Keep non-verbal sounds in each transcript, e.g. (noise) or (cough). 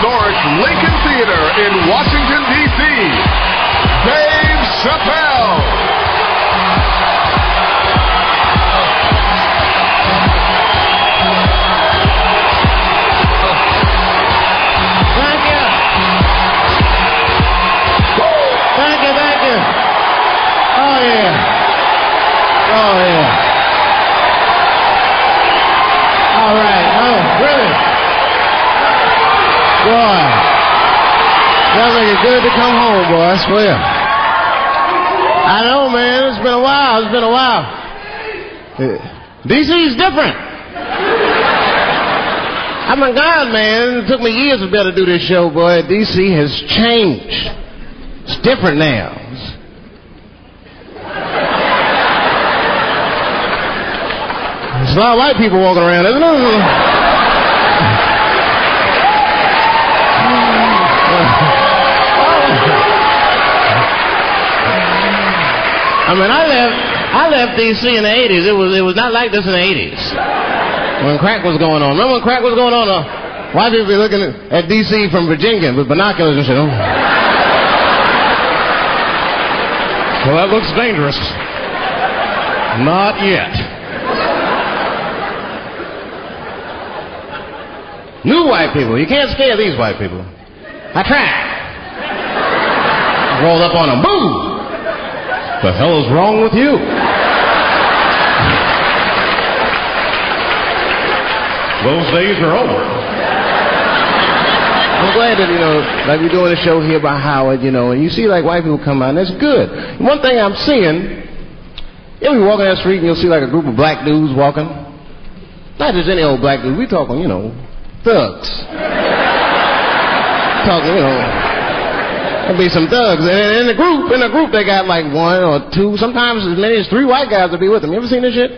historic Lincoln Theater in Washington, D.C., Dave Chappelle. Boy. Sounds like it's good to come home, boy. I swear. I know, man. It's been a while. It's been a while. Uh, DC is different. Oh, I'm a God, man. It took me years to be able to do this show, boy. DC has changed. It's different now. It's- There's a lot of white people walking around, isn't there? I mean, I left, I left DC in the '80s. It was, it was not like this in the '80s when crack was going on. Remember when crack was going on? Uh, white people be looking at DC from Virginia with binoculars and shit. Oh. Well, that looks dangerous. Not yet. New white people. You can't scare these white people. I tried. Rolled up on them. Boom! The hell is wrong with you? Those days are over. I'm glad that, you know, like we're doing a show here by Howard, you know, and you see like white people come out, and that's good. One thing I'm seeing, you'll be walking down the street and you'll see like a group of black dudes walking. Not just any old black dude. We talking, you know, thugs. talking, you know, there'll be some thugs. And in the group, in the group, they got like one or two, sometimes as many as three white guys will be with them. You ever seen this shit?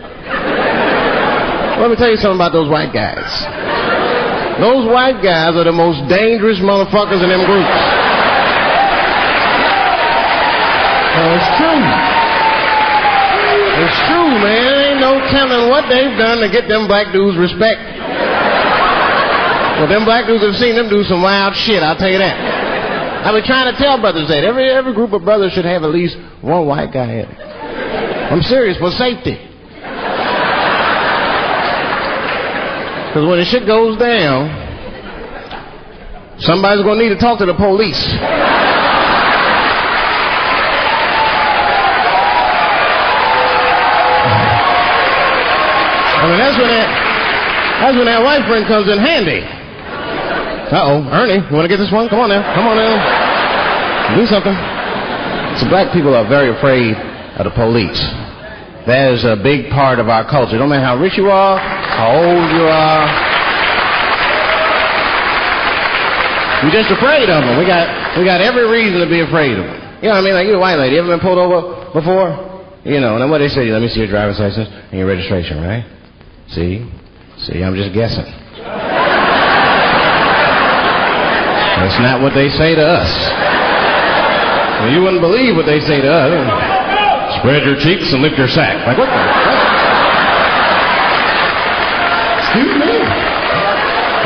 Let me tell you something about those white guys. Those white guys are the most dangerous motherfuckers in them groups. Oh, it's true. It's true, man. Ain't no telling what they've done to get them black dudes respect. Well, them black dudes have seen them do some wild shit, I'll tell you that. I've been trying to tell brothers that. Every, every group of brothers should have at least one white guy in it. I'm serious, for safety. Because when the shit goes down, somebody's going to need to talk to the police. I mean, that's when that, that's when that white friend comes in handy. Uh-oh, Ernie, you want to get this one? Come on now, come on now. Do something. So black people are very afraid of the police. That is a big part of our culture. Don't matter how rich you are, how old you are. We're just afraid of them. We got we got every reason to be afraid of them. You know what I mean? Like you a white lady. You ever been pulled over before? You know, and then what they say, let me see your driver's license and your registration, right? See? See, I'm just guessing. That's not what they say to us. Well, you wouldn't believe what they say to us. Spread your cheeks and lift your sack. Like what the? Excuse me?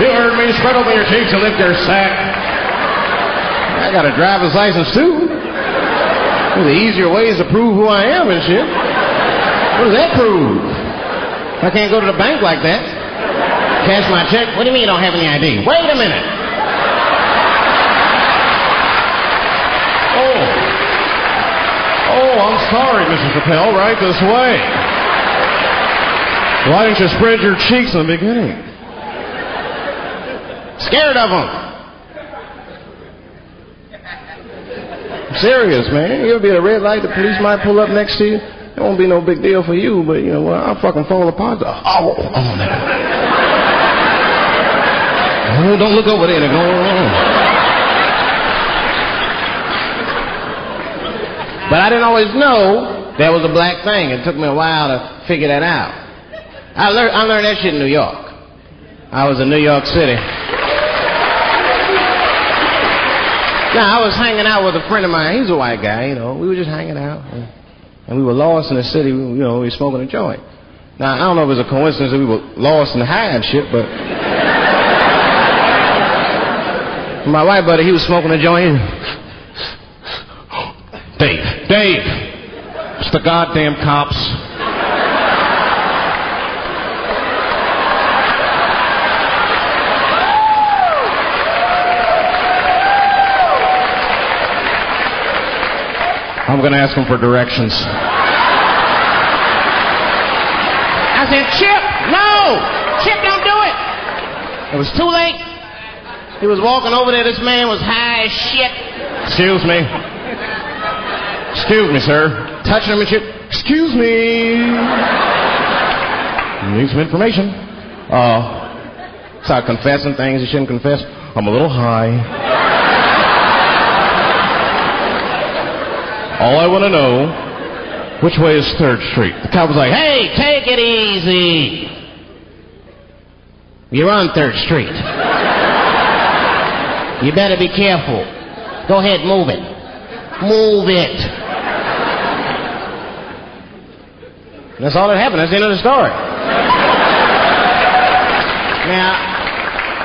You heard me. Spread open your cheeks and lift your sack. I got a driver's license too. Well, the easier ways to prove who I am and shit. What does that prove? I can't go to the bank like that. Cash my check. What do you mean you don't have any ID? Wait a minute. Oh. Oh, I'm sorry, Mrs. Chappelle. Right this way. Why didn't you spread your cheeks in the beginning? Scared of them. I'm Serious, man. You'll be at a red light, the police might pull up next to you. It won't be no big deal for you, but you know, what? I'll fucking fall apart. Oh, oh, oh, no. Oh, don't look over there. Going on. But I didn't always know that was a black thing. It took me a while to figure that out. I learned, I learned that shit in New York. I was in New York City. Now, I was hanging out with a friend of mine. He's a white guy, you know. We were just hanging out. And, and we were lost in the city. You know, we were smoking a joint. Now, I don't know if it was a coincidence that we were lost and high and shit, but... (laughs) My white buddy, he was smoking a joint. Dave, Dave, it's the goddamn cops. I'm going to ask him for directions. I said, Chip, no! Chip, don't do it! It was too late. He was walking over there. This man was high as shit. Excuse me. Excuse me, sir. Touching him and shit. Excuse me. Need some information. Uh, start confessing things you shouldn't confess. I'm a little high. All I want to know, which way is 3rd Street? The cop was like, hey, take it easy. You're on 3rd Street. You better be careful. Go ahead, move it. Move it. That's all that happened. That's the end of the story. Now,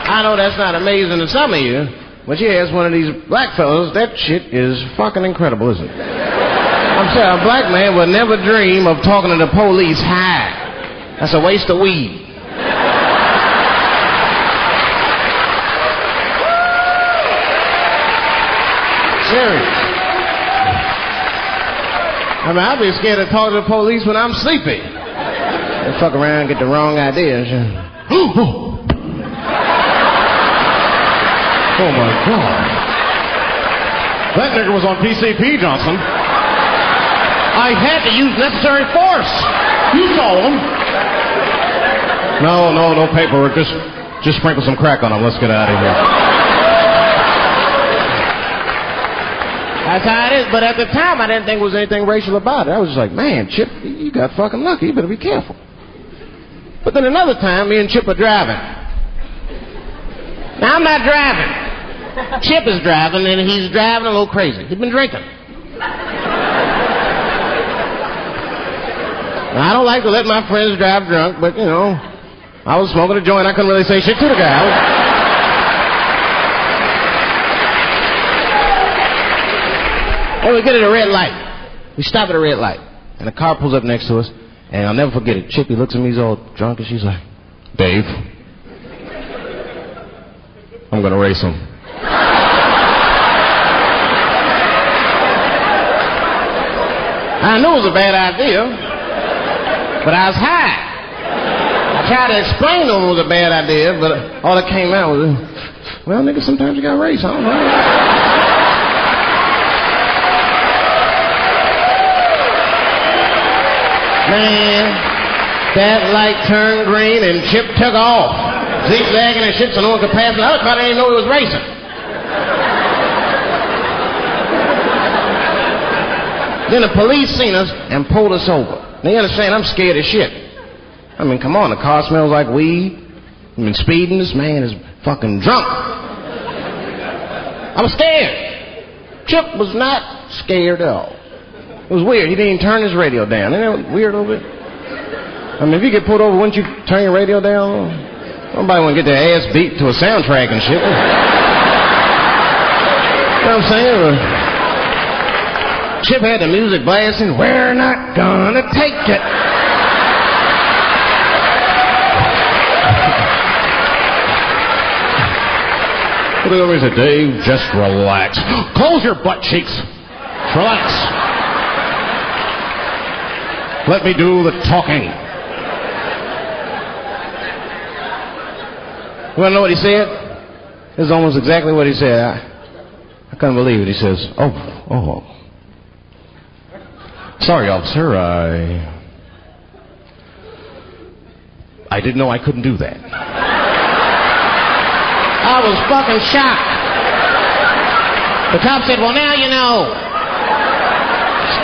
I know that's not amazing to some of you, but you ask one of these black fellows, that shit is fucking incredible, isn't it? I'm saying a black man would never dream of talking to the police high. That's a waste of weed. Serious. I mean, I'd be scared to talk to the police when I'm sleepy. They fuck around and get the wrong ideas. Oh my God. That nigger was on PCP, Johnson. I had to use necessary force. You saw him. No, no, no paperwork. Just, just sprinkle some crack on him. Let's get out of here. That's how it is. But at the time, I didn't think there was anything racial about it. I was just like, man, Chip, you got fucking lucky. You better be careful. But then another time, me and Chip are driving. Now, I'm not driving. Chip is driving, and he's driving a little crazy. He's been drinking. Now, I don't like to let my friends drive drunk, but, you know, I was smoking a joint. I couldn't really say shit to the guy. I was- And we get at a red light. We stop at a red light. And a car pulls up next to us. And I'll never forget it. Chippy looks at me, he's all drunk, and she's like, Dave, I'm going to race him. I knew it was a bad idea, but I was high. I tried to explain to him it was a bad idea, but all that came out was, well, nigga, sometimes you got to race. I don't know. Man, that light turned green and Chip took off, zigzagging and shit so no one could pass him. I was to even know he was racing. Then the police seen us and pulled us over. Now you understand, I'm scared as shit. I mean, come on, the car smells like weed. I've been speeding. This man is fucking drunk. I was scared. Chip was not scared at all. It was weird. He didn't even turn his radio down. Isn't that weird a little bit? I mean, if you get pulled over, wouldn't you turn your radio down? Nobody want to get their ass beat to a soundtrack and shit. You know what I'm saying? Chip had the music blasting. We're not gonna take it. Look over and say, Dave, just relax. Close your butt cheeks. Relax. Let me do the talking. To know what he said? Is almost exactly what he said. I, I couldn't believe it. He says, "Oh, oh, Sorry, officer. I. I didn't know I couldn't do that. I was fucking shocked." The cop said, "Well, now you know.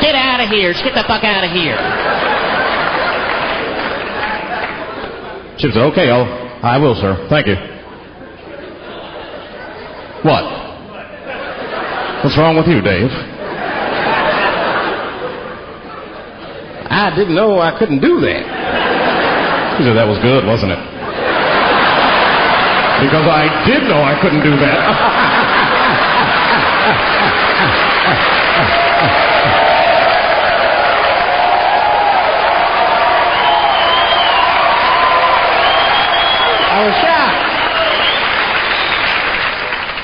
Get out of here. Just get the fuck out of here." Chip said, okay, I'll, I will, sir. Thank you. What? What's wrong with you, Dave? I didn't know I couldn't do that. He said, that was good, wasn't it? Because I did know I couldn't do that. (laughs) I was shocked.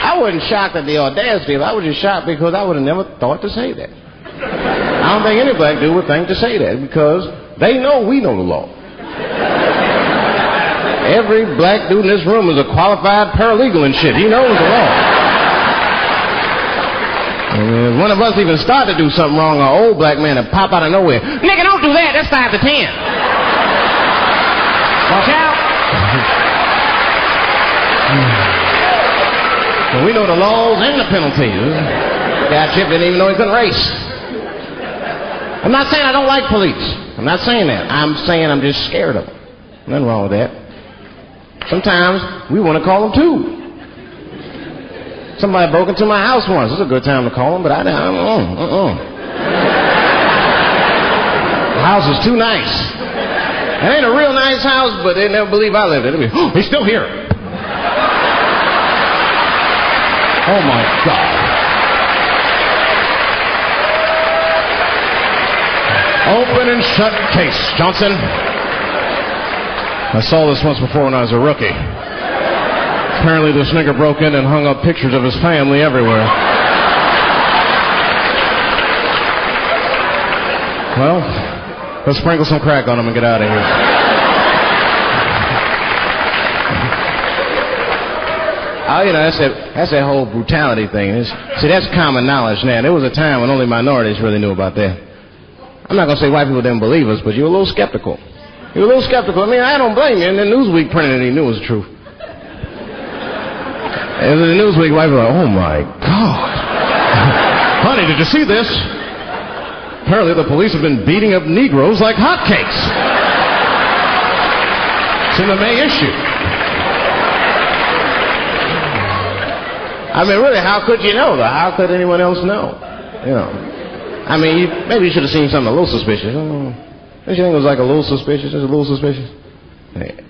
I wasn't shocked at the audacity. I was just shocked because I would have never thought to say that. I don't think any black dude would think to say that because they know we know the law. Every black dude in this room is a qualified paralegal and shit. He knows the law. And if one of us even start to do something wrong, an old black man will pop out of nowhere. Nigga, don't do that. That's five to ten. Well, we know the laws and the penalties. Guy Chip didn't even know he couldn't race. I'm not saying I don't like police. I'm not saying that. I'm saying I'm just scared of them. Nothing wrong with that. Sometimes we want to call them too. Somebody broke into my house once. It's a good time to call them, but I don't. Uh, uh, uh. The house is too nice. It ain't a real nice house, but they never believe I lived in it. Oh, (gasps) he's still here. Oh my God. Open and shut case, Johnson. I saw this once before when I was a rookie. Apparently, this nigger broke in and hung up pictures of his family everywhere. Well, let's sprinkle some crack on him and get out of here. Oh, you know, that's that, that's that whole brutality thing. It's, see, that's common knowledge now. There was a time when only minorities really knew about that. I'm not going to say white people didn't believe us, but you were a little skeptical. You were a little skeptical. I mean, I don't blame you. And then Newsweek printed it, he knew it was truth. (laughs) And the Newsweek, white people like, oh my God. (laughs) Honey, did you see this? Apparently, the police have been beating up Negroes like hotcakes. It's in the May issue. I mean, really, how could you know, though? How could anyone else know? You know. I mean, you, maybe you should have seen something a little suspicious. Don't you think it was like a little suspicious? Just a little suspicious?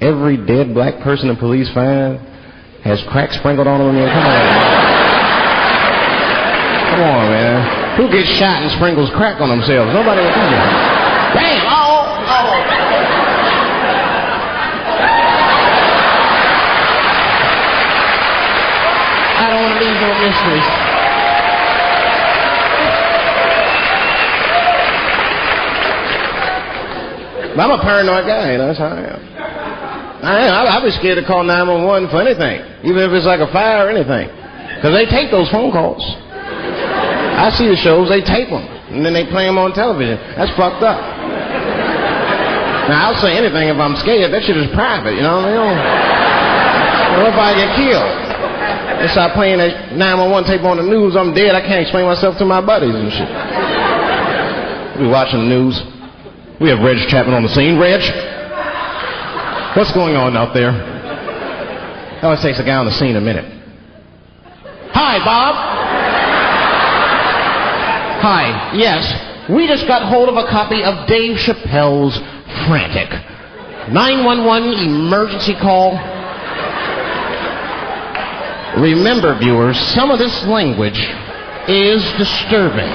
Every dead black person the police find has crack sprinkled on them. Come on. Come on, man. Who gets shot and sprinkles crack on themselves? Nobody would do that. Damn! Oh, oh. I don't But I'm a paranoid guy, you know, that's how I am. I am. I'd be scared to call 911 for anything, even if it's like a fire or anything. Because they take those phone calls. I see the shows, they tape them, and then they play them on television. That's fucked up. Now, I'll say anything if I'm scared. That shit is private, you know what I mean? What if I get killed? They start playing that 911 tape on the news, I'm dead, I can't explain myself to my buddies and shit. We watching the news. We have Reg Chapman on the scene. Reg, what's going on out there? It always takes a guy on the scene a minute. Hi, Bob. Hi. Yes, we just got hold of a copy of Dave Chappelle's Frantic. 911 emergency call. Remember, viewers, some of this language is disturbing.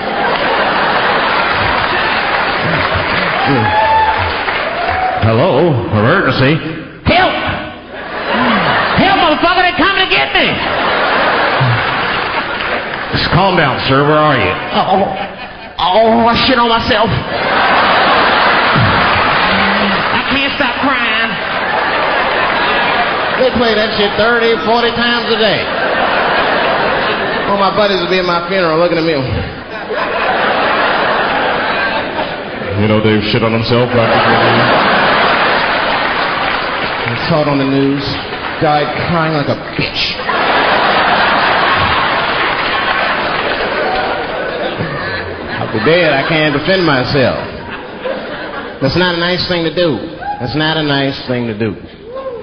Hello, emergency. Help! Help, motherfucker, they're coming to get me! Just calm down, sir. Where are you? Oh, oh, oh I shit on myself. I can't stop crying. They play that shit 30, 40 times a day. All my buddies will be at my funeral looking at me. You know Dave shit on himself practically. I saw it on the news. Died crying like a bitch. I'll be dead. I can't defend myself. That's not a nice thing to do. That's not a nice thing to do.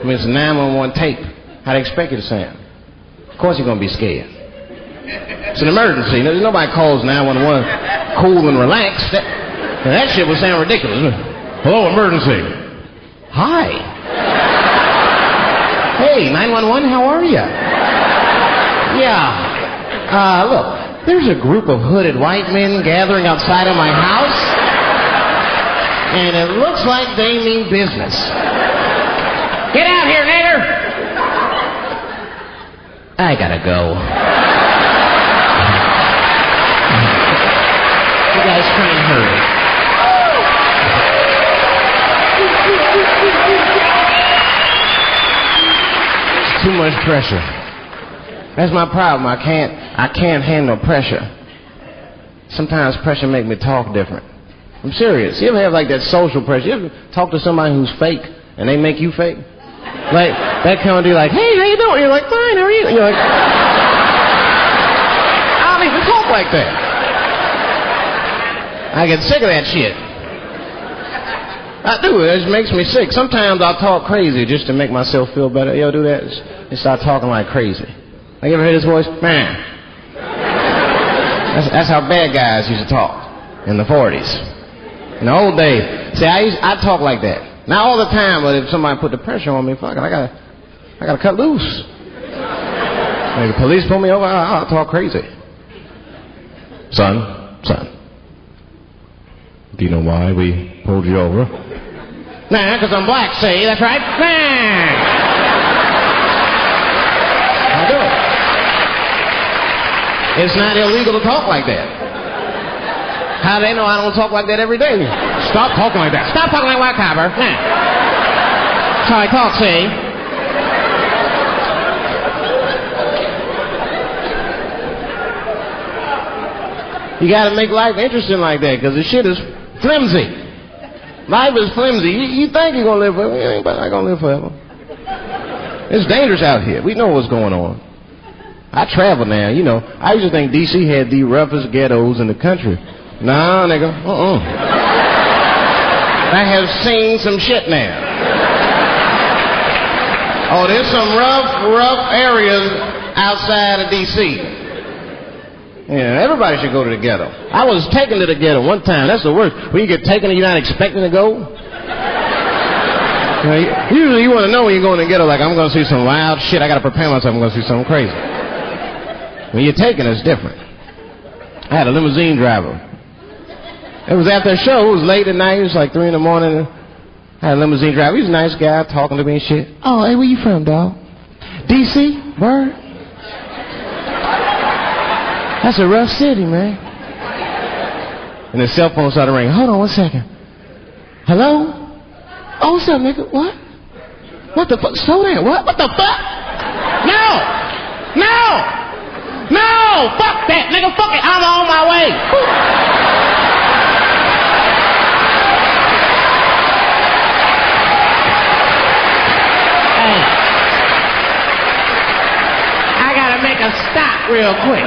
Mean, it's a 911 tape. How you expect you to sound? Of course you're going to be scared. It's an emergency. Nobody calls 911 cool and relaxed. That, that shit would sound ridiculous. Hello, emergency. Hi. Hey, 911, how are you? Yeah. Uh, look, there's a group of hooded white men gathering outside of my house, and it looks like they mean business. Get out here, nigger! I gotta go. You guys try and hurry. It's too much pressure. That's my problem. I can't I can't handle pressure. Sometimes pressure make me talk different. I'm serious. You ever have like that social pressure? You ever talk to somebody who's fake and they make you fake? Like that kind of like, hey, how you doing? You're like, fine, how are you? You're like I don't even talk like that. I get sick of that shit. I do. It just makes me sick. Sometimes I'll talk crazy just to make myself feel better. Ever do that? Just start talking like crazy. You ever heard this voice? Man. That's, that's how bad guys used to talk in the 40s. In the old days. See, I, used, I talk like that. Not all the time, but if somebody put the pressure on me, fuck it, I gotta, I gotta cut loose. Maybe the police pull me over, I'll, I'll talk crazy. Son, son. Do you know why we pulled you over? Nah, because I'm black, see? That's right. Nah. I do it. It's not illegal to talk like that. How do they know I don't talk like that every day? Stop talking like that. Stop talking like white copper. Nah. That's how I talk, see? You gotta make life interesting like that, because the shit is flimsy. Life is flimsy. You, you think you're gonna live forever, you ain't not gonna live forever. It's dangerous out here. We know what's going on. I travel now, you know. I used to think DC had the roughest ghettos in the country. Nah, nigga. Uh-uh. I have seen some shit now. Oh, there's some rough, rough areas outside of D.C. Yeah, everybody should go to the ghetto. I was taken to the ghetto one time. That's the worst. When you get taken and you're not expecting to go. You know, usually you want to know when you're going to the ghetto, like, I'm going to see some wild shit. I got to prepare myself. I'm going to see something crazy. When you're taken, it's different. I had a limousine driver. It was after a show. It was late at night. It was like 3 in the morning. I had a limousine driver. He was a nice guy talking to me and shit. Oh, hey, where you from, dog? D.C.? Word? That's a rough city, man. And the cell phone started ringing. Hold on one second. Hello? Oh, what's up, nigga? What? What the fuck? Slow down. What? What the fuck? No! No! No! Fuck that, nigga. Fuck it. I'm on my way. Hey. I a stop real quick.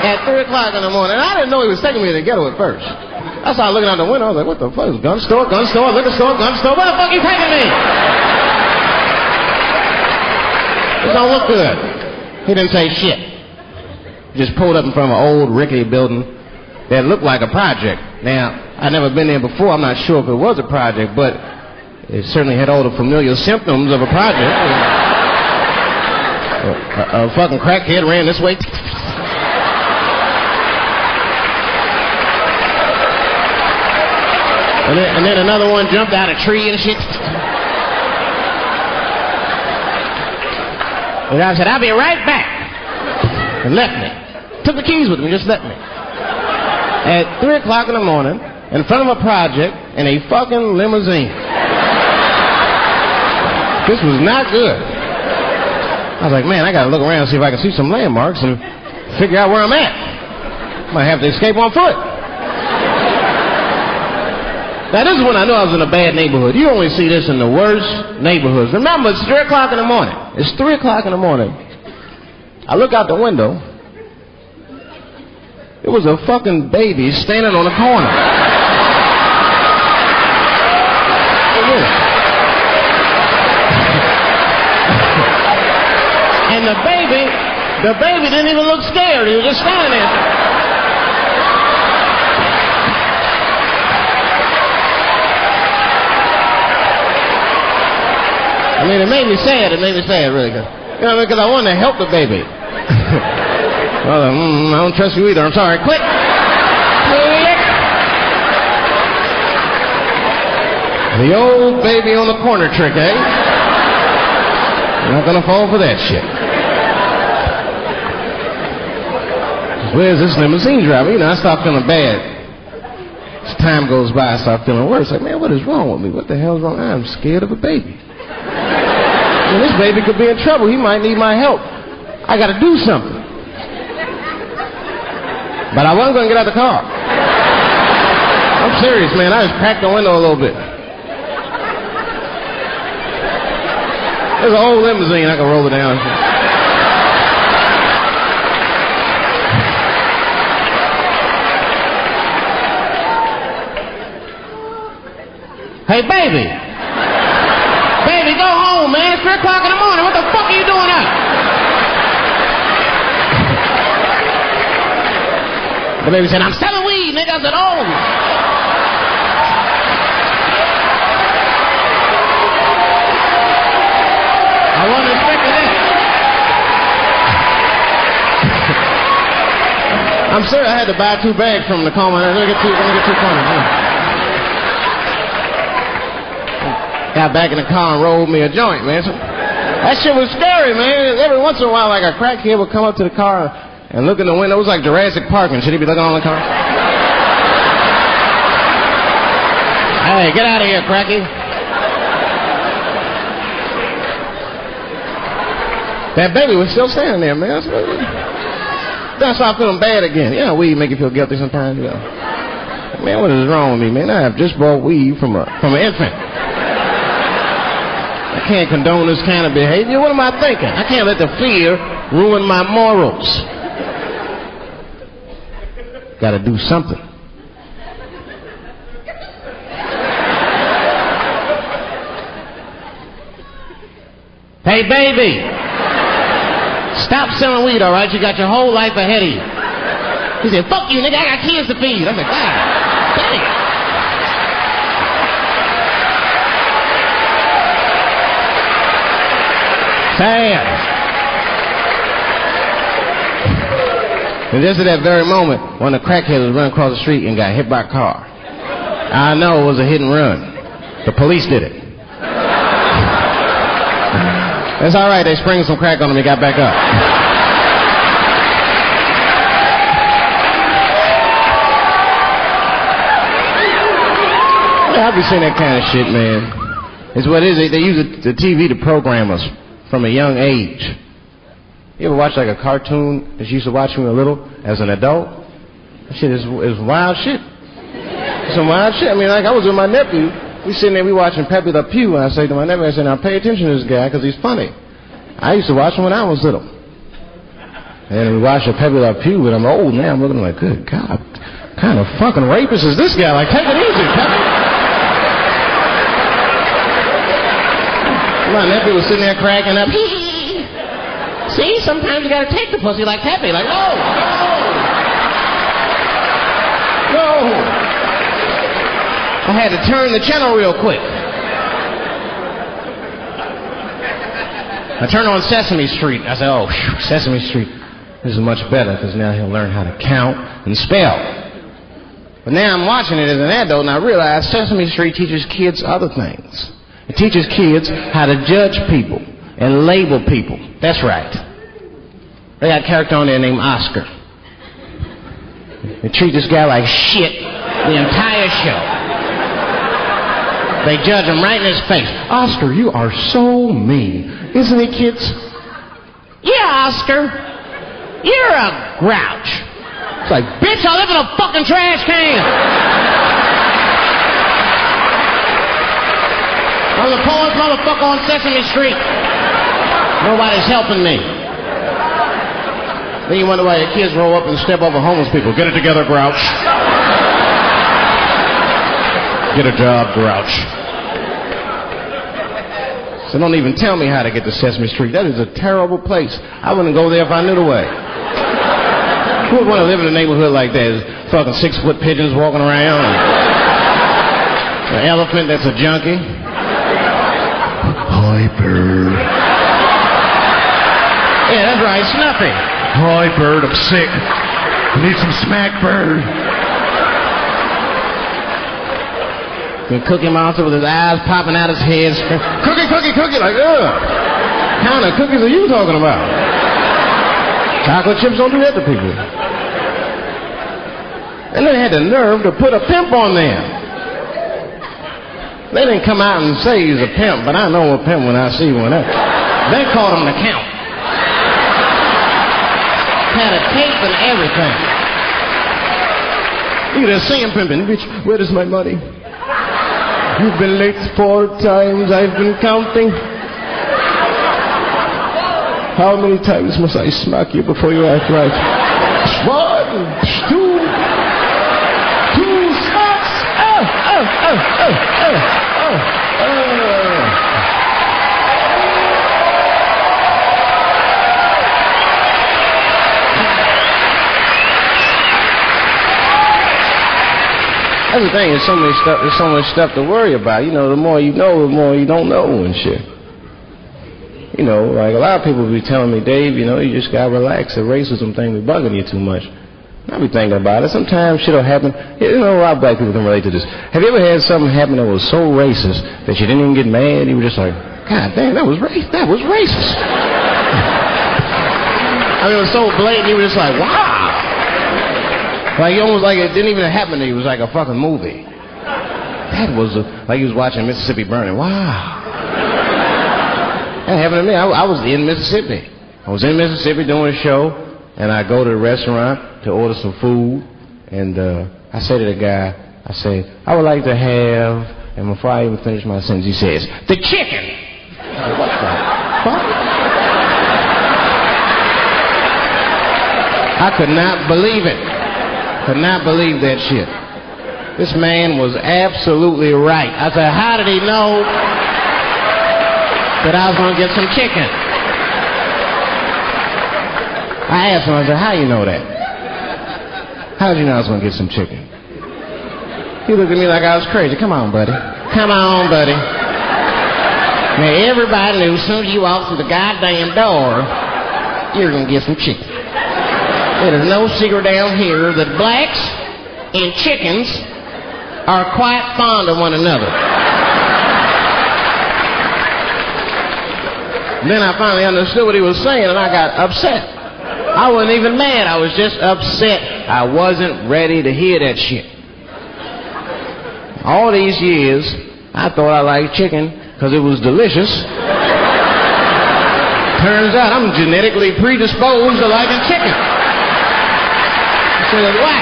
At 3 o'clock in the morning. I didn't know he was taking me to the ghetto at first. I started looking out the window. I was like, what the fuck? Is gun store, gun store, liquor store, gun store? Where the fuck you taking me? This don't look good. He didn't say shit. Just pulled up in front of an old rickety building that looked like a project. Now, I'd never been there before. I'm not sure if it was a project, but it certainly had all the familiar symptoms of a project. A, a, a fucking crackhead ran this way. And then, and then another one jumped out a tree and shit. And I said, I'll be right back. And left me. Took the keys with me, just left me. At 3 o'clock in the morning, in front of a project, in a fucking limousine. This was not good. I was like, man, I gotta look around and see if I can see some landmarks and figure out where I'm at. Might have to escape on foot. Now, this is when I knew I was in a bad neighborhood. You only see this in the worst neighborhoods. Remember, it's 3 o'clock in the morning. It's 3 o'clock in the morning. I look out the window. It was a fucking baby standing on the corner. And the baby, the baby didn't even look scared. He was just standing there. I mean, it made me sad. It made me sad, really good. You know, because I wanted to help the baby. (laughs) Well, mm, I don't trust you either. I'm sorry. Click. Click. The old baby on the corner trick, eh? Not gonna fall for that shit. Where's this limousine driver? You know, I start feeling bad. As time goes by, I start feeling worse. Like, man, what is wrong with me? What the hell's wrong? I'm scared of a baby. I this baby could be in trouble. He might need my help. I got to do something. But I wasn't going to get out of the car. I'm serious, man. I just cracked the window a little bit. There's an old limousine. I can roll it down. Hey, baby. baby, go home, man. It's 3 o'clock in the morning. What the fuck are you doing up? the baby said, I'm selling weed, nigga. I said, oh. I wasn't expecting that. (laughs) I'm sorry I had to buy two bags from the coma. Let me get two, let me get two corners. Got back in the car and rolled me a joint, man. So, that shit was scary, man. Every once in a while, like a crackhead would come up to the car and look in the window. It was like Jurassic Park and should He'd be looking on the car. hey, get out of here, cracky. That baby was still standing there, man. That's why I feeling bad again. Yeah, weed make you feel guilty sometimes, you know. Man, what is wrong with me, man? I have just bought weed from a from an infant. I can't condone this kind of behavior. What am I thinking? I can't let the fear ruin my morals. Got to do something. Hey, baby. Stop selling weed, all right? You got your whole life ahead of you. He said, fuck you, nigga. I got kids to feed. I'm like, God, dang. Sad. And just at that very moment, one of the crackheads was running across the street and got hit by a car. I know it was a hit and run. The police did it. That's all right. They sprinkled some crack on him. He got back up. I'll be seeing that kind of shit, man. It's what it is. They, they use the TV to program us from a young age. You ever watch like a cartoon that you used to watch when you were little as an adult? That shit is, is wild shit. Some wild shit. I mean, like I was with my nephew. We sitting there, we watching Pepe Le Pew, and I say to my nephew, I said, now pay attention to this guy because he's funny. I used to watch him when I was little. And we watched Pepe Le Pew, and I'm old now. I'm looking like, good God, kind of fucking rapist is this guy? Like, take it easy, Pepe. My nephew was sitting there cracking up. (laughs) See, sometimes you gotta take the pussy like Pepe. Like, no, no, no. I had to turn the channel real quick. I turned on Sesame Street. I said, oh, whew, Sesame Street. This is much better because now he'll learn how to count and spell. But now I'm watching it as an adult and I realize Sesame Street teaches kids other things. It teaches kids how to judge people and label people. That's right. They got a character on there named Oscar. They treat this guy like shit the entire show. They judge him right in his face. Oscar, you are so mean. Isn't he, kids? Yeah, Oscar. You're a grouch. It's like, bitch, I live in a fucking trash can. I'm the poorest motherfucker on Sesame Street. Nobody's helping me. Then you wonder why your kids roll up and step over homeless people. Get it together, grouch. Get a job, grouch. So don't even tell me how to get to Sesame Street. That is a terrible place. I wouldn't go there if I knew the way. Who would want to live in a neighborhood like that? There's fucking six foot pigeons walking around. An elephant that's a junkie. Hyper. Yeah, that's right, Snuffy. Hi, Bird, I'm sick. I need some smack, Bird. And Cookie Monster with his eyes popping out his head. (laughs) Cookie, cookie, cookie, like, ugh. Kind of cookies are you talking about? Chocolate chips don't do that to people. And they had the nerve to put a pimp on there. They didn't come out and say he's a pimp, but I know a pimp when I see one. They called him the count. Had a cape and everything. You just see him pimping. Bitch, where is my money? You've been late four times. I've been counting. How many times must I smack you before you act right? One, two, two smacks. Oh, oh, oh, oh, oh. That's the thing. There's so much stuff. There's so much stuff to worry about. You know, the more you know, the more you don't know and shit. You know, like a lot of people be telling me, Dave, you know, you just gotta relax. The racism thing be bugging you too much. I be thinking about it. Sometimes shit'll happen. You know, a lot of black people can relate to this. Have you ever had something happen that was so racist that you didn't even get mad? You were just like, God damn, that was racist. That was racist. (laughs) I mean, it was so blatant. You were just like, wow. Like it almost like it didn't even happen to you. It was like a fucking movie. That was a, like he was watching Mississippi Burning. Wow. That happened to me. I, I was in Mississippi. I was in Mississippi doing a show, and I go to the restaurant to order some food, and uh, I said to the guy, I say, I would like to have, and before I even finish my sentence, he says, the chicken. Said, what the fuck? I could not believe it. Could not believe that shit. This man was absolutely right. I said, how did he know that I was going to get some chicken? I asked him, I said, how you know that? How did you know I was going to get some chicken? He looked at me like I was crazy. Come on, buddy. Come on, buddy. Now, everybody knew as soon as you walked through the goddamn door, you're going to get some chicken. It is no secret down here that blacks and chickens are quite fond of one another. Then I finally understood what he was saying and I got upset. I wasn't even mad, I was just upset. I wasn't ready to hear that shit. All these years, I thought I liked chicken because it was delicious. Turns out I'm genetically predisposed to liking chicken. Instead of what?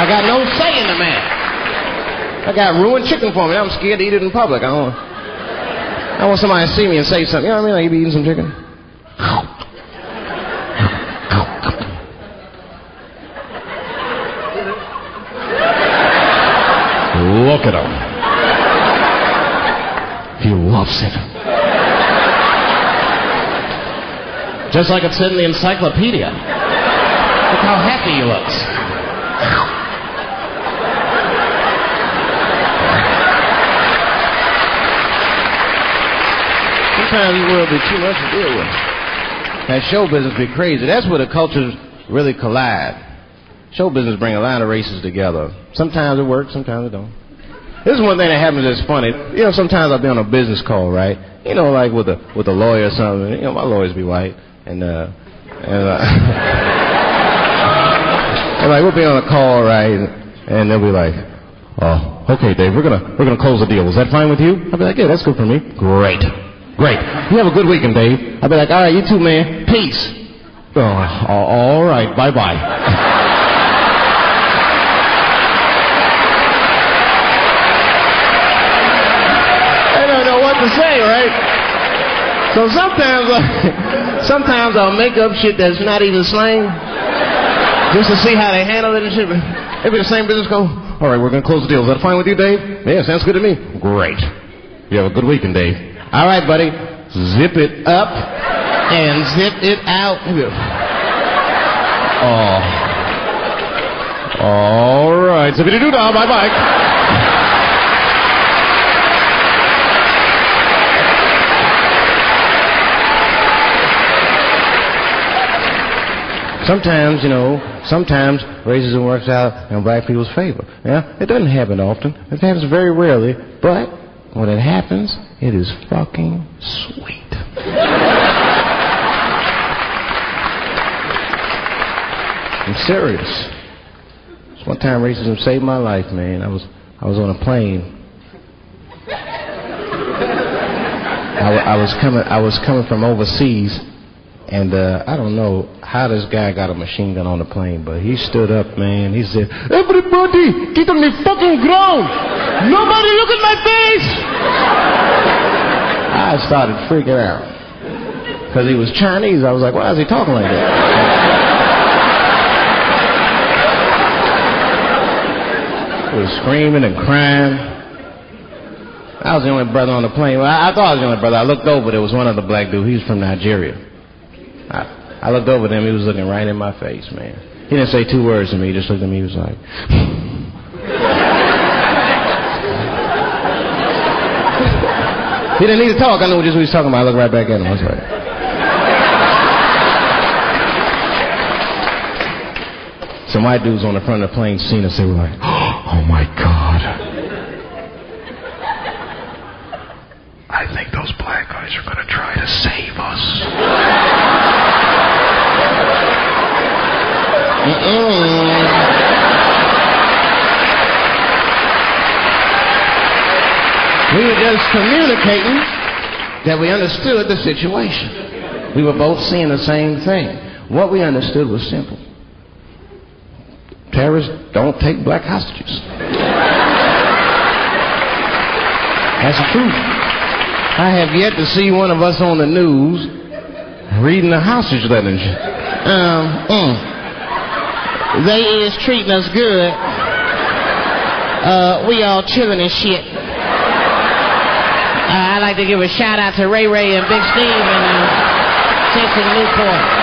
I got no say in the matter. I got ruined chicken for me. I'm scared to eat it in public. I want, I want somebody to see me and say something. You know what I mean? Like you be eating some chicken. Look at him. He loves it. Just like it said in the encyclopedia. Look how happy he looks. Sometimes the world be too much to deal with. That show business be crazy. That's where the cultures really collide. Show business bring a lot of races together. Sometimes it works, sometimes it don't. This is one thing that happens that's funny. You know, sometimes I'll be on a business call, right? You know, like with a with a lawyer or something. You know, my lawyers be white, and uh, and uh, (laughs) and like we'll be on a call, right? And they'll be like, "Oh, okay, Dave, we're gonna we're gonna close the deal. Is that fine with you?" I'll be like, "Yeah, that's good for me." Great, great. You have a good weekend, Dave. I'll be like, "All right, you too, man. Peace." Oh, all right, bye bye. I don't know what to say, right? So sometimes, (laughs) sometimes I'll make up shit that's not even slang, just to see how they handle it and shit. (laughs) It'll be the same business go. All right, we're gonna close the deal. Is that fine with you, Dave? Yeah, sounds good to me. Great. You have a good weekend, Dave. All right, buddy, zip it up and zip it out. Oh. All right, zippity doo dah, bye bye. Sometimes, you know, sometimes racism works out in black people's favor. Yeah, it doesn't happen often. It happens very rarely, but when it happens, it is fucking sweet. I'm serious. One time racism saved my life, man. I was I was on a plane. I, I was coming I was coming from overseas and uh, I don't know how this guy got a machine gun on the plane, but he stood up, man. He said, Everybody, get on the fucking ground. Nobody look at my face. I started freaking out. Because he was Chinese. I was like, why is he talking like that? he was screaming and crying. I was the only brother on the plane. Well, I, I thought I was the only brother. I looked over. There was one other black dude. He was from Nigeria. I, I looked over at him. He was looking right in my face, man. He didn't say two words to me. He just looked at me. He was like, (laughs) he didn't need to talk. I knew just what he was talking about. I looked right back at him. I was like, (laughs) Some white dudes on the front of the plane seen us. They were like, (gasps) oh my God. I think those black guys are going to try to save us. We were just communicating that we understood the situation. We were both seeing the same thing. What we understood was simple. Terrorists don't take black hostages. That's the truth. I have yet to see one of us on the news reading the hostage letters. Um, mm. They is treating us good. Uh, we all chilling and shit. Uh, I'd like to give a shout out to Ray Ray and Big Steve and uh, Simpson Newport.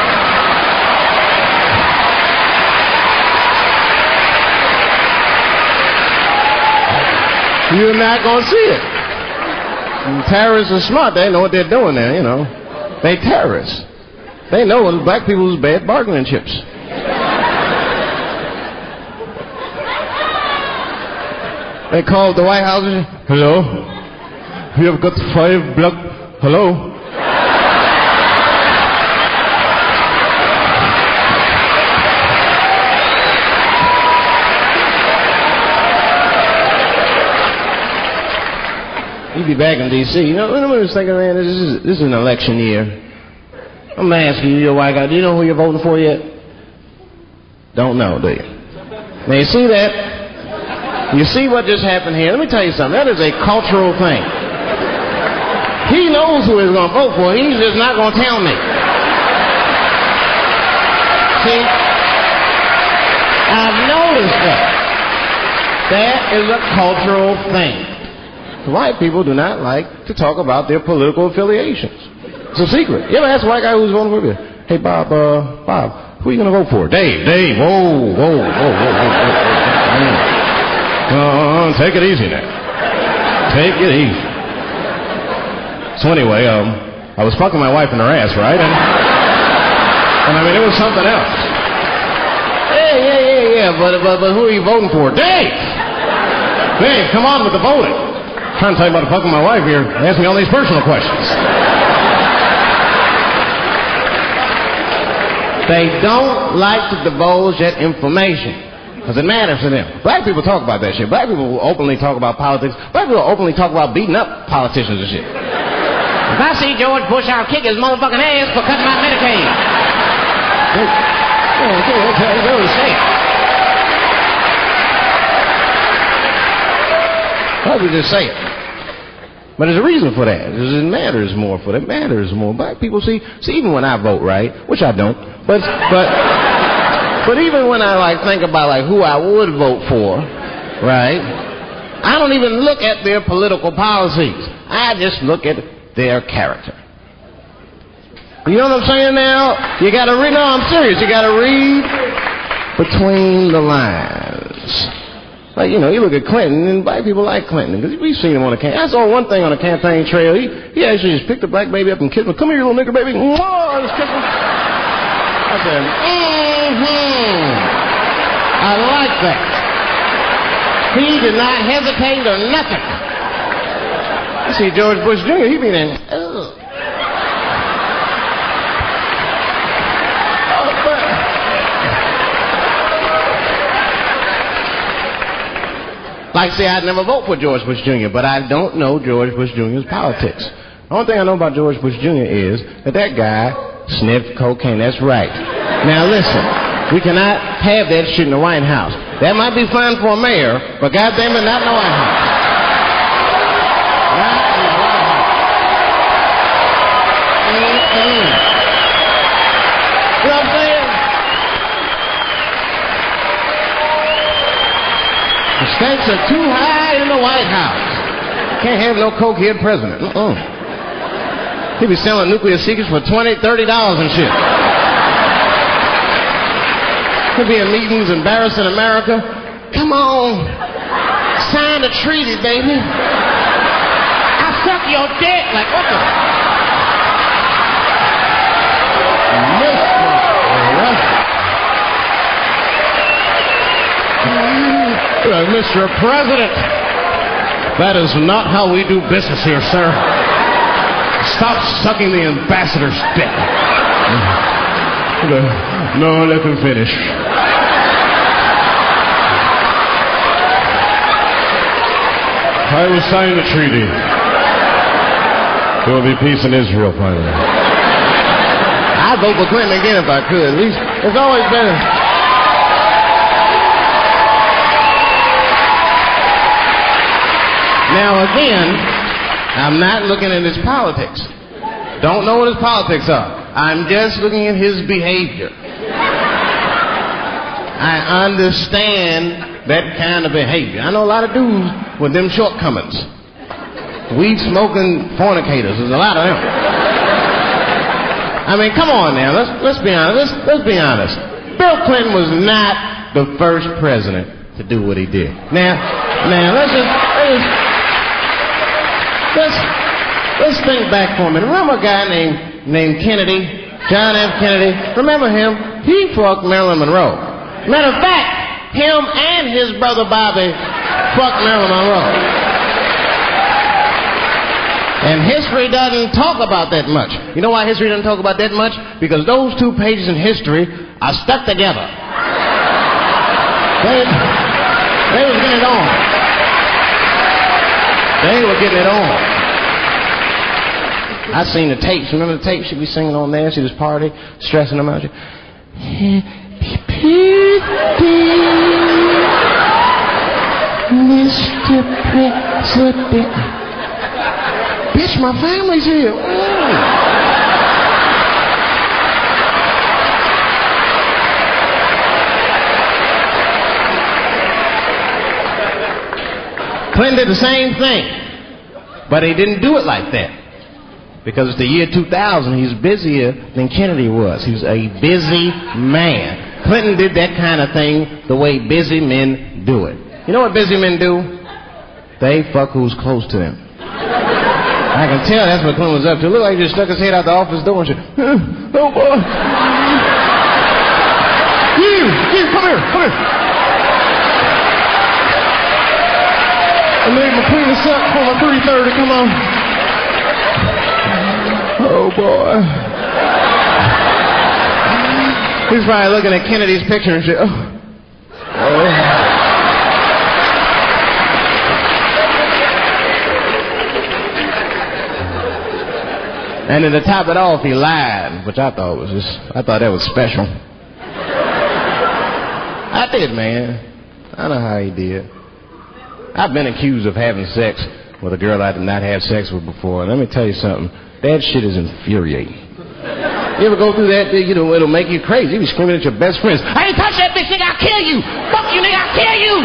You're not to see it. And terrorists are smart. They know what they're doing there, you know. They terrorists. They know when black people's bad bargaining chips. They called the White House. Hello? We have got five black. Hello? You'd be back in D.C. You know, I was thinking, man, this is, this is an election year. I'm asking to you, you're white guy, do you know who you're voting for yet? Don't know, do you? Now, you see that? You see what just happened here? Let me tell you something. That is a cultural thing. He knows who he's going to vote for. He's just not going to tell me. See? I've noticed that. That is a cultural thing. White people do not like to talk about their political affiliations. It's a secret. You ever ask a white guy who's voting for you? Hey, Bob, uh, Bob, who are you going to vote for? Dave, Dave, whoa, whoa, whoa, whoa, whoa, whoa. Uh, take it easy now. Take it easy. So anyway, um, I was fucking my wife in her ass, right? And, and I mean, it was something else. Yeah, yeah, yeah, yeah, but, but, but who are you voting for? Dave! Dave, come on with the voting. I'm trying to you about fucking my wife here. Ask me all these personal questions. They don't like to divulge that information. Because it matters to them. Black people talk about that shit. Black people openly talk about politics. Black people openly talk about beating up politicians and shit. If I see George Bush, I'll kick his motherfucking ass for cutting my Medicaid. They, yeah, okay, okay, they really say it. Why would just say it? But there's a reason for that. It matters more for that. It matters more. Black people see, see, even when I vote, right? Which I don't, but but but even when I like think about like who I would vote for, right? I don't even look at their political policies. I just look at their character. You know what I'm saying now? You gotta read, no, I'm serious. You gotta read between the lines. Like, you know, you look at Clinton, and black people like Clinton, because we've seen him on the campaign. I saw one thing on the campaign trail. He, he actually just picked a black baby up and kissed him. Come here, little nigger baby. Mwah, just kissed him. I said, mm. Mm-hmm. I like that. He did not hesitate or nothing. See, George Bush Jr., he be in, Like, say, I'd never vote for George Bush Jr., but I don't know George Bush Jr.'s politics. The only thing I know about George Bush Jr. is that that guy sniffed cocaine. That's right. Now, listen, we cannot have that shit in the White House. That might be fine for a mayor, but goddamn it, not in the White House. The. Mm-mm. What I'm saying? The stakes are too high in the White House. Can't have no cokehead president. Uh-uh. He be selling nuclear secrets for twenty, thirty dollars and shit. He'll be in meetings embarrassing America. Come on. Sign the treaty, baby. I suck your dick. Like, what the? Uh, Mr. President, that is not how we do business here, sir. Stop sucking the ambassador's dick. (laughs) No, let him finish. I will sign the treaty. There will be peace in Israel finally. I'd vote for Clinton again if I could. At least it's always better. Now again, I'm not looking at his politics. Don't know what his politics are. I'm just looking at his behavior. I understand that kind of behavior. I know a lot of dudes with them shortcomings. Weed smoking fornicators. There's a lot of them. I mean, come on now. Let's let's be honest. Let's let's be honest. Bill Clinton was not the first president to do what he did. Now, now let's just let's just, let's, let's think back for a minute. Remember a guy named named Kennedy, John F. Kennedy? Remember him? He fucked Marilyn Monroe. Matter of fact, him and his brother Bobby fucked Marilyn Monroe. And history doesn't talk about that much. You know why history doesn't talk about that much? Because those two pages in history are stuck together. They, they getting it on. They were getting it on. I seen the tapes. Remember the tapes she'd be singing on there? She was party, stressing them out. Mr. President. Bitch, my family's here. Clinton did the same thing, but he didn't do it like that. Because it's the year 2000, he's busier than Kennedy was. He was a busy man. Clinton did that kind of thing the way busy men do it. You know what busy men do? They fuck who's close to them. I can tell that's what Clinton was up to. Look like he just stuck his head out the office door and said, Oh boy. You, you, come here, come here. I made my clean this up for my 330. Come on. Oh boy. He's probably looking at Kennedy's picture and said, Oh. oh. And then to top it off, he lied, which I thought was just, I thought that was special. I did, man. I know how he did. I've been accused of having sex with a girl I did not have sex with before. Let me tell you something. That shit is infuriating. You ever go through that? You know, it'll make you crazy. You be screaming at your best friends. I ain't touch that bitch, nigga. I'll kill you. Fuck you, nigga. I'll kill you.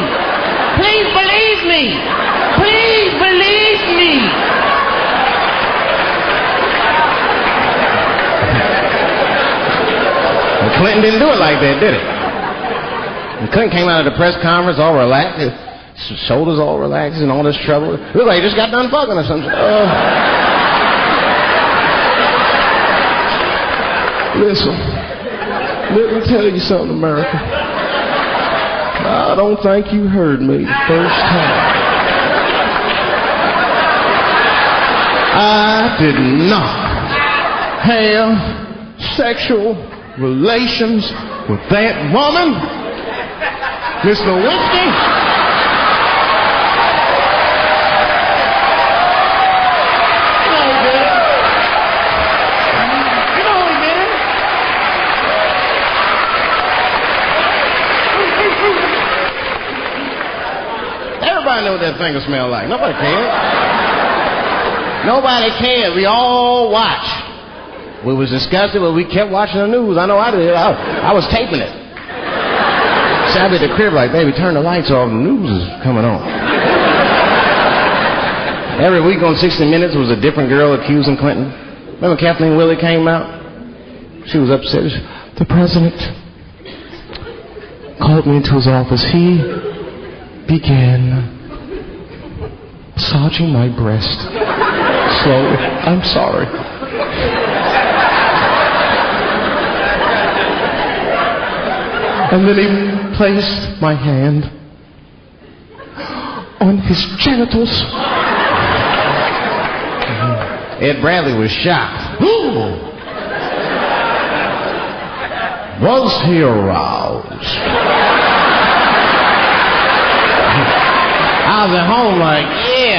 Please believe me. Please believe me. Clinton didn't do it like that, did he? And Clinton came out of the press conference all relaxed, shoulders all relaxed, and all this trouble. It looked like he just got done fucking or something. Uh, listen, Let me tell you something, America. I don't think you heard me the first time. I did not have sexual relations with that woman, Miss Lewinsky. Everybody know what that finger smell like. Nobody cared. Nobody cared. We all watched. We was disgusted, but we kept watching the news. I know I did. I, I was taping it. So the crib like, baby, turn the lights off. The news is coming on. Every week on 60 Minutes was a different girl accusing Clinton. Remember Kathleen Willey came out? She was upset. The president called me into his office. He began massaging my breast slowly. I'm sorry. And then he placed my hand on his genitals. Ed Bradley was shocked. (gasps) was he aroused? I was at home like,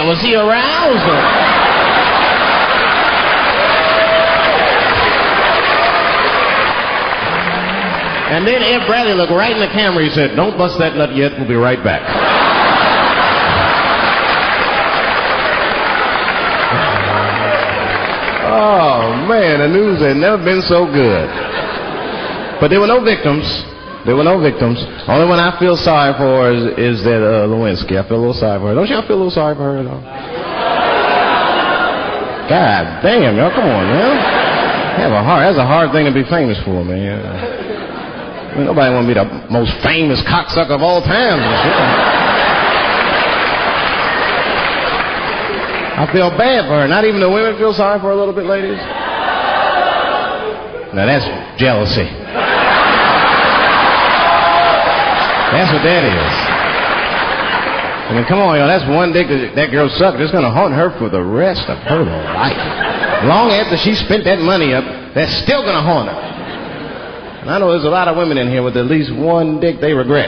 yeah, was he aroused? Or... And then Ed Bradley looked right in the camera. He said, Don't bust that nut yet. We'll be right back. oh, man, the news had never been so good. But there were no victims. There were no victims. Only one I feel sorry for is, is that uh, Lewinsky. I feel a little sorry for her. Don't y'all feel a little sorry for her at all? God damn, y'all, come on, man. Have a hard. That's a hard thing to be famous for, man. I mean, nobody want to be the most famous cocksucker of all time. I feel bad for her. Not even the women feel sorry for her a little bit, ladies. Now that's jealousy. That's what that is. I mean, come on, y'all. That's one dick that, that girl sucked. It's going to haunt her for the rest of her life. Long after she spent that money up, that's still going to haunt her. And I know there's a lot of women in here with at least one dick they regret.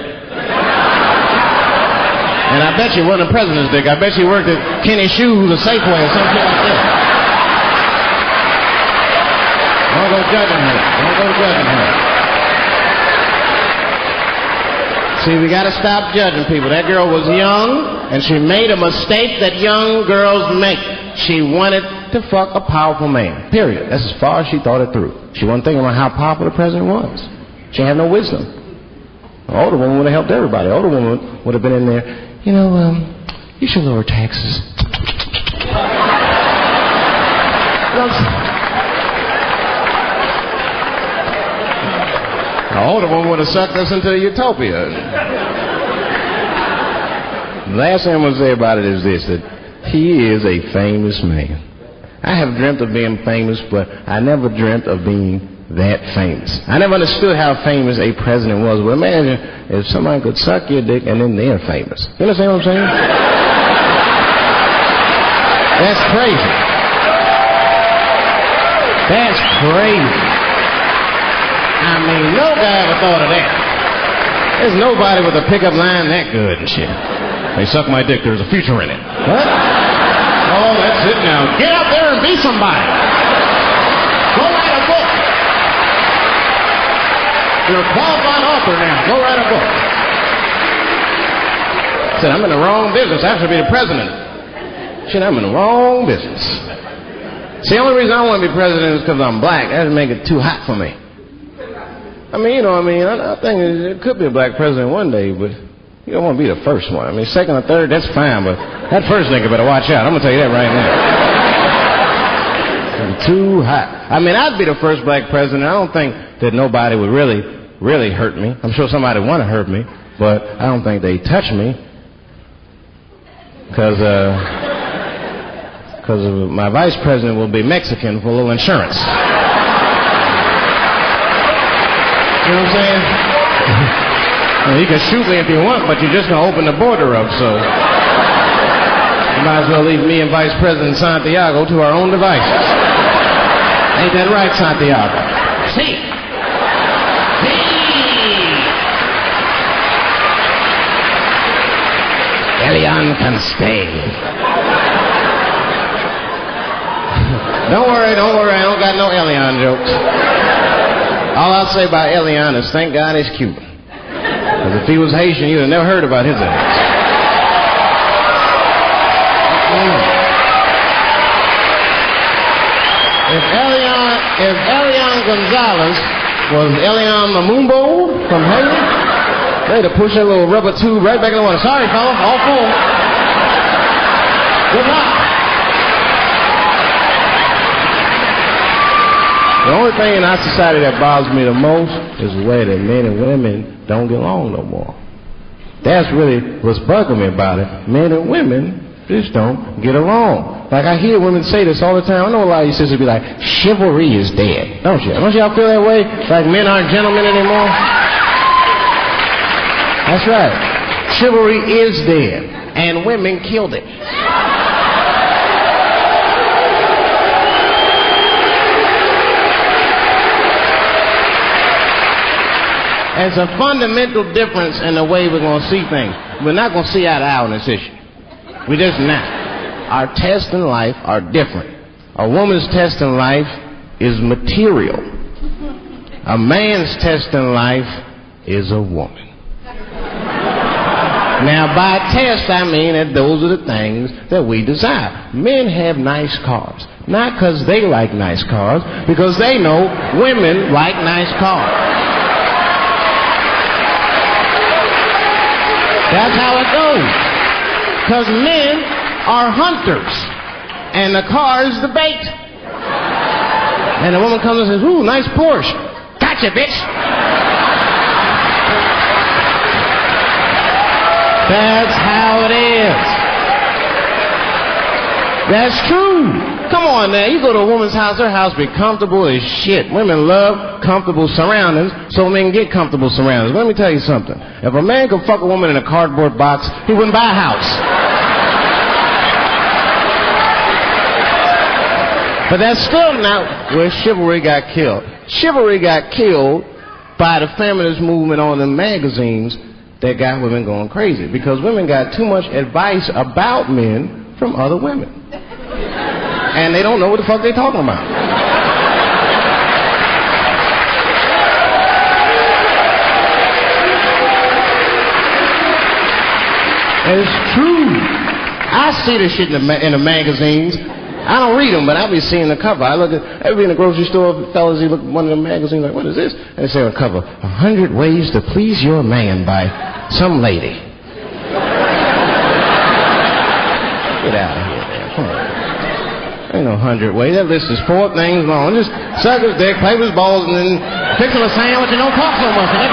And I bet you wasn't a president's dick. I bet you worked at Kinney Shoes or Safeway or something like that. Don't go judging her. Don't go judging her. See, we got to stop judging people. That girl was young, and she made a mistake that young girls make. She wanted to fuck a powerful man. Period. That's as far as she thought it through. She wasn't thinking about how powerful the president was. She had no wisdom. An older woman would have helped everybody. An older woman would have been in there. You know, um, you should lower taxes. (laughs) The older one would have sucked us into utopia. the last thing I'm going to say about it is this, that he is a famous man. I have dreamt of being famous, but I never dreamt of being that famous. I never understood how famous a president was. But imagine if somebody could suck your dick and then they're famous. You understand what I'm saying? That's crazy. That's crazy. I mean, no guy ever thought of that. There's nobody with a pickup line that good and shit. They suck my dick, there's a future in it. What? Oh, that's it now. Get out there and be somebody. Go write a book. You're a qualified author now. Go write a book. I said, I'm in the wrong business. I have to be the president. Shit, I'm in the wrong business. See, the only reason I want to be president is because I'm black. That would make it too hot for me. I mean, you know, I mean, I, I think it could be a black president one day, but you don't want to be the first one. I mean, second or third, that's fine, but that first nigga better watch out. I'm gonna tell you that right now. (laughs) too hot. I mean, I'd be the first black president. I don't think that nobody would really, really hurt me. I'm sure somebody would want to hurt me, but I don't think they touch me because uh, because my vice president will be Mexican for a little insurance. You know what I'm saying? (laughs) well, you can shoot me if you want, but you're just gonna open the border up, so you might as well leave me and Vice President Santiago to our own devices. Ain't that right, Santiago? See. Elian can stay. don't worry, don't worry. I don't got no Elian jokes. All I'll say about Elian is thank God he's Cuban. Because if he was Haitian, you'd have never heard about his ass. If Elian, if Elian Gonzalez was Elian Mamumbo from Haiti, they'd have pushed that little rubber tube right back in the water. Sorry, fella, all full. Good luck. The only thing in our society that bothers me the most is the way that men and women don't get along no more. That's really what's bugging me about it. Men and women just don't get along. Like I hear women say this all the time. I know a lot of you sisters be like, chivalry is dead. Don't you? Don't y'all feel that way? Like men aren't gentlemen anymore? That's right. Chivalry is dead. And women killed it. There's a fundamental difference in the way we're going to see things. We're not going to see eye to eye on this issue. We're just not. Our tests in life are different. A woman's test in life is material. A man's test in life is a woman. Now, by test, I mean that those are the things that we desire. Men have nice cars. Not because they like nice cars, because they know women like nice cars. That's how it goes. Because men are hunters, and the car is the bait. And the woman comes and says, Ooh, nice Porsche. Gotcha, bitch. That's how it is. That's true. Come on now, you go to a woman's house, her house be comfortable as shit. Women love comfortable surroundings, so men get comfortable surroundings. Let me tell you something. If a man could fuck a woman in a cardboard box, he wouldn't buy a house. But that's still not where chivalry got killed. Chivalry got killed by the feminist movement on the magazines that got women going crazy because women got too much advice about men from other women and they don't know what the fuck they're talking about. It's true. I see this shit in the, in the magazines. I don't read them, but I'll be seeing the cover. I look at, be in the grocery store, fellas, you look at one of the magazines, like, what is this? And they say on the cover, a hundred ways to please your man by some lady. (laughs) Get out of here, man. Come on. No hundred ways. That list is four things long. Just suck his dick, play with his balls, and then fix him a sandwich and don't talk so much. And they're.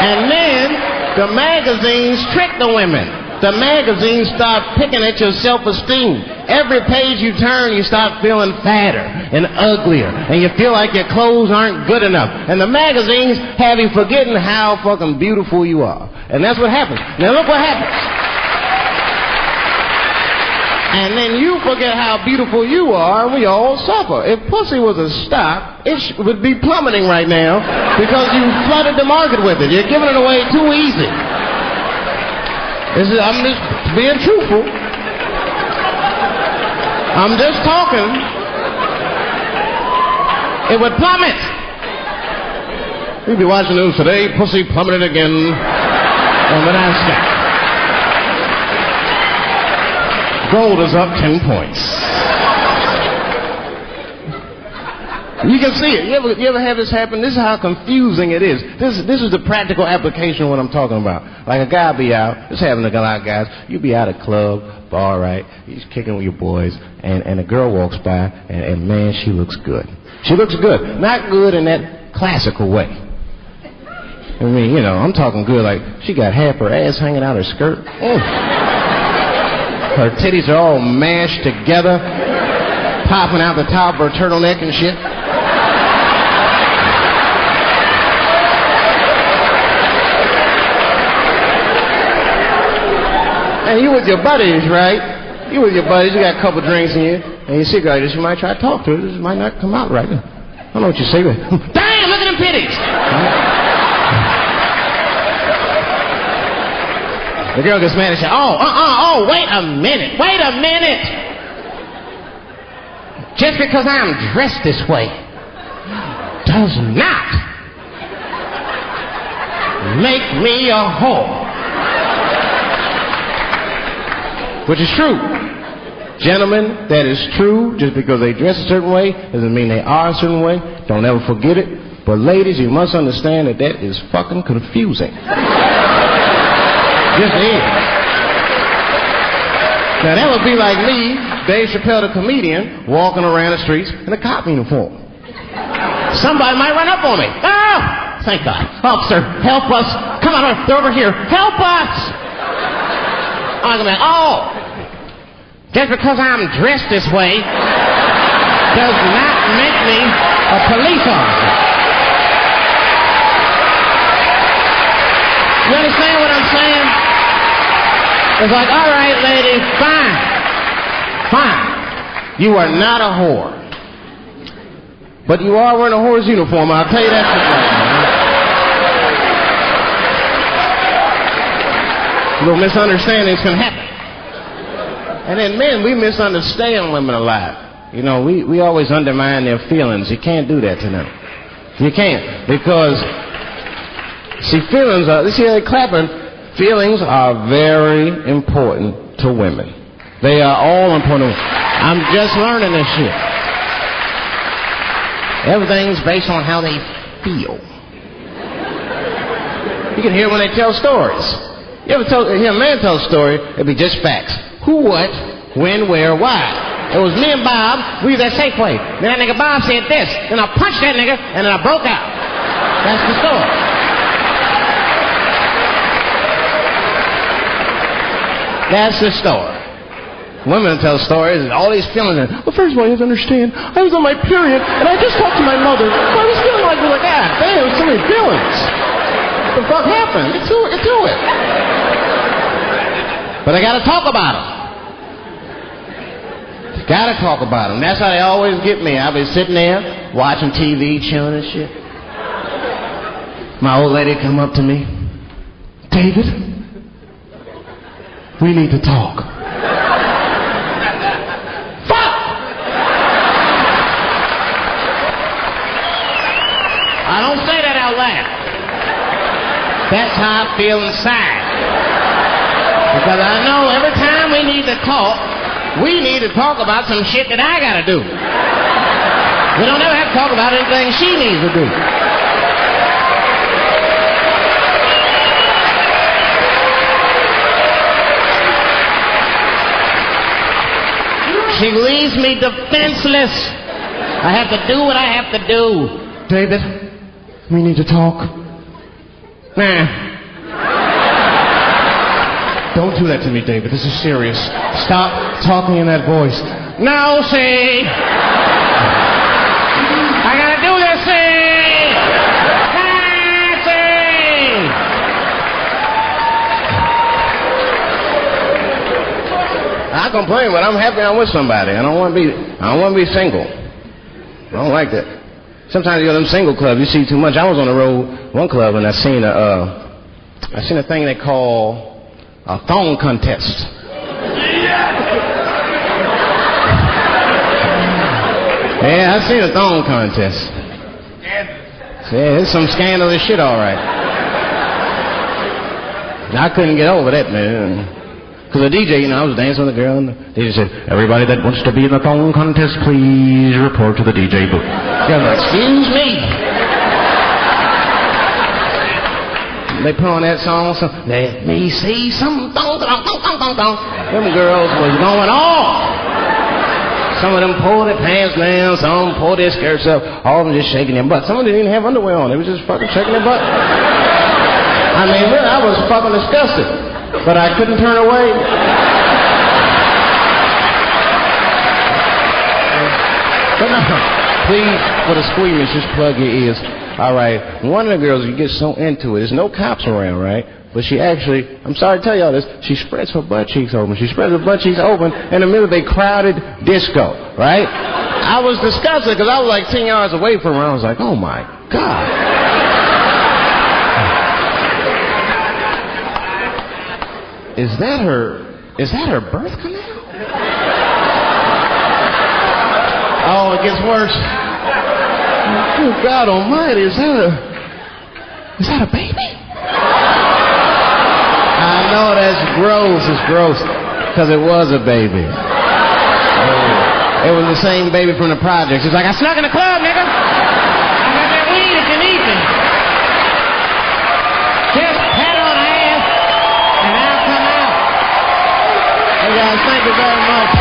And then the magazines trick the women the magazines start picking at your self-esteem. Every page you turn, you start feeling fatter and uglier, and you feel like your clothes aren't good enough. And the magazines have you forgetting how fucking beautiful you are. And that's what happens. Now look what happens. And then you forget how beautiful you are, and we all suffer. If pussy was a stock, it would be plummeting right now because you flooded the market with it. You're giving it away too easy. This is, I'm just being truthful. I'm just talking. It would plummet. You'll be watching news today. Pussy plummeted again on the NASDAQ. Gold is up 10 points. You can see it. You ever, you ever have this happen? This is how confusing it is. This, this is the practical application of what I'm talking about. Like a guy be out, just having a lot of guys, you be out at a club, bar, right? He's kicking with your boys, and, and a girl walks by, and, and man, she looks good. She looks good. Not good in that classical way. I mean, you know, I'm talking good. Like she got half her ass hanging out her skirt. Oh. Her titties are all mashed together, popping out the top of her turtleneck and shit. And you with your buddies, right? You with your buddies, you got a couple drinks in you, and you see a girl, you might try to talk to her. This might not come out right. I don't know what you say, but (laughs) damn, look at them titties. The girl gets mad and says, Oh, uh uh, oh, wait a minute, wait a minute. Just because I'm dressed this way does not make me a whore. Which is true. Gentlemen, that is true. Just because they dress a certain way doesn't mean they are a certain way. Don't ever forget it. But ladies, you must understand that that is fucking confusing. Just is. Now that would be like me, Dave Chappelle the comedian, walking around the streets in a cop uniform. Somebody might run up on me. Oh, thank God. Officer, help us. Come on, they're over here. Help us. I'm gonna oh, just because I'm dressed this way does not make me a police officer. You understand what I'm saying? It's like, all right, lady, fine. Fine. You are not a whore. But you are wearing a whore's uniform, I'll tell you that for sure. Little misunderstandings can happen. And then men, we misunderstand women a lot. You know, we, we always undermine their feelings. You can't do that to them. You can't. Because See, feelings are, see, they clapping. Feelings are very important to women. They are all important. I'm just learning this shit. Everything's based on how they feel. You can hear when they tell stories. You ever tell, hear a man tell a story, it'd be just facts. Who, what, when, where, why. It was me and Bob, we was at Safeway. Then that nigga Bob said this. Then I punched that nigga, and then I broke out. That's the story. That's the story. Women tell stories and all these feelings. Well, first of all, you have to understand, I was on my period, and I just talked to my mother. I was feeling like, like, ah, damn, so many feelings. What the fuck happened? Get to it, get to it. But I gotta talk about them. Gotta talk about them. That's how they always get me. I'll be sitting there, watching TV, chilling and shit. My old lady come up to me. David, we need to talk. Fuck! I don't say that out loud. That's how I feel inside. Because I know every time we need to talk, we need to talk about some shit that I gotta do. We don't ever have to talk about anything she needs to do. She leaves me defenseless. I have to do what I have to do. David, we need to talk. Nah. Don't do that to me, David. This is serious. Stop talking in that voice. Now, see. I gotta do this, see. Ah, see. I complain, but I'm happy I'm with somebody. I don't want to be. I don't want to be single. I don't like that. Sometimes you go to them single clubs, you see too much. I was on the road one club and I seen a, uh, I seen a thing they call a thong contest. Yeah, I've seen a thong contest. Yeah, it's some scandalous shit, all right. I couldn't get over that, man. Because the DJ, you know, I was dancing with a girl, and the DJ said, Everybody that wants to be in the thong contest, please report to the DJ booth. Like, excuse me. They put on that song, so let me see some. Them girls was going off. Some of them pulled their pants down, some pulled their skirts up, all of them just shaking their butt. Some of them didn't even have underwear on. They was just fucking shaking their butt. I mean, really, I was fucking disgusted. But I couldn't turn away. But no, please, for the squeamish, just plug your ears. All right. One of the girls, you get so into it. There's no cops around, right? But she actually, I'm sorry to tell y'all this, she spreads her butt cheeks open. She spreads her butt cheeks open in the middle of a crowded disco, right? I was disgusted because I was like 10 yards away from her. I was like, oh my God. Is that her, is that her birth canal? Oh, it gets worse. Oh, God almighty, is that a, is that a baby? I know that's gross. It's gross. Because it was a baby. It was the same baby from the projects. It's like, I snuck in the club, nigga. I got that weed if you need me. Just pat on the ass, and I'll come out. Hey, guys, thank you very much.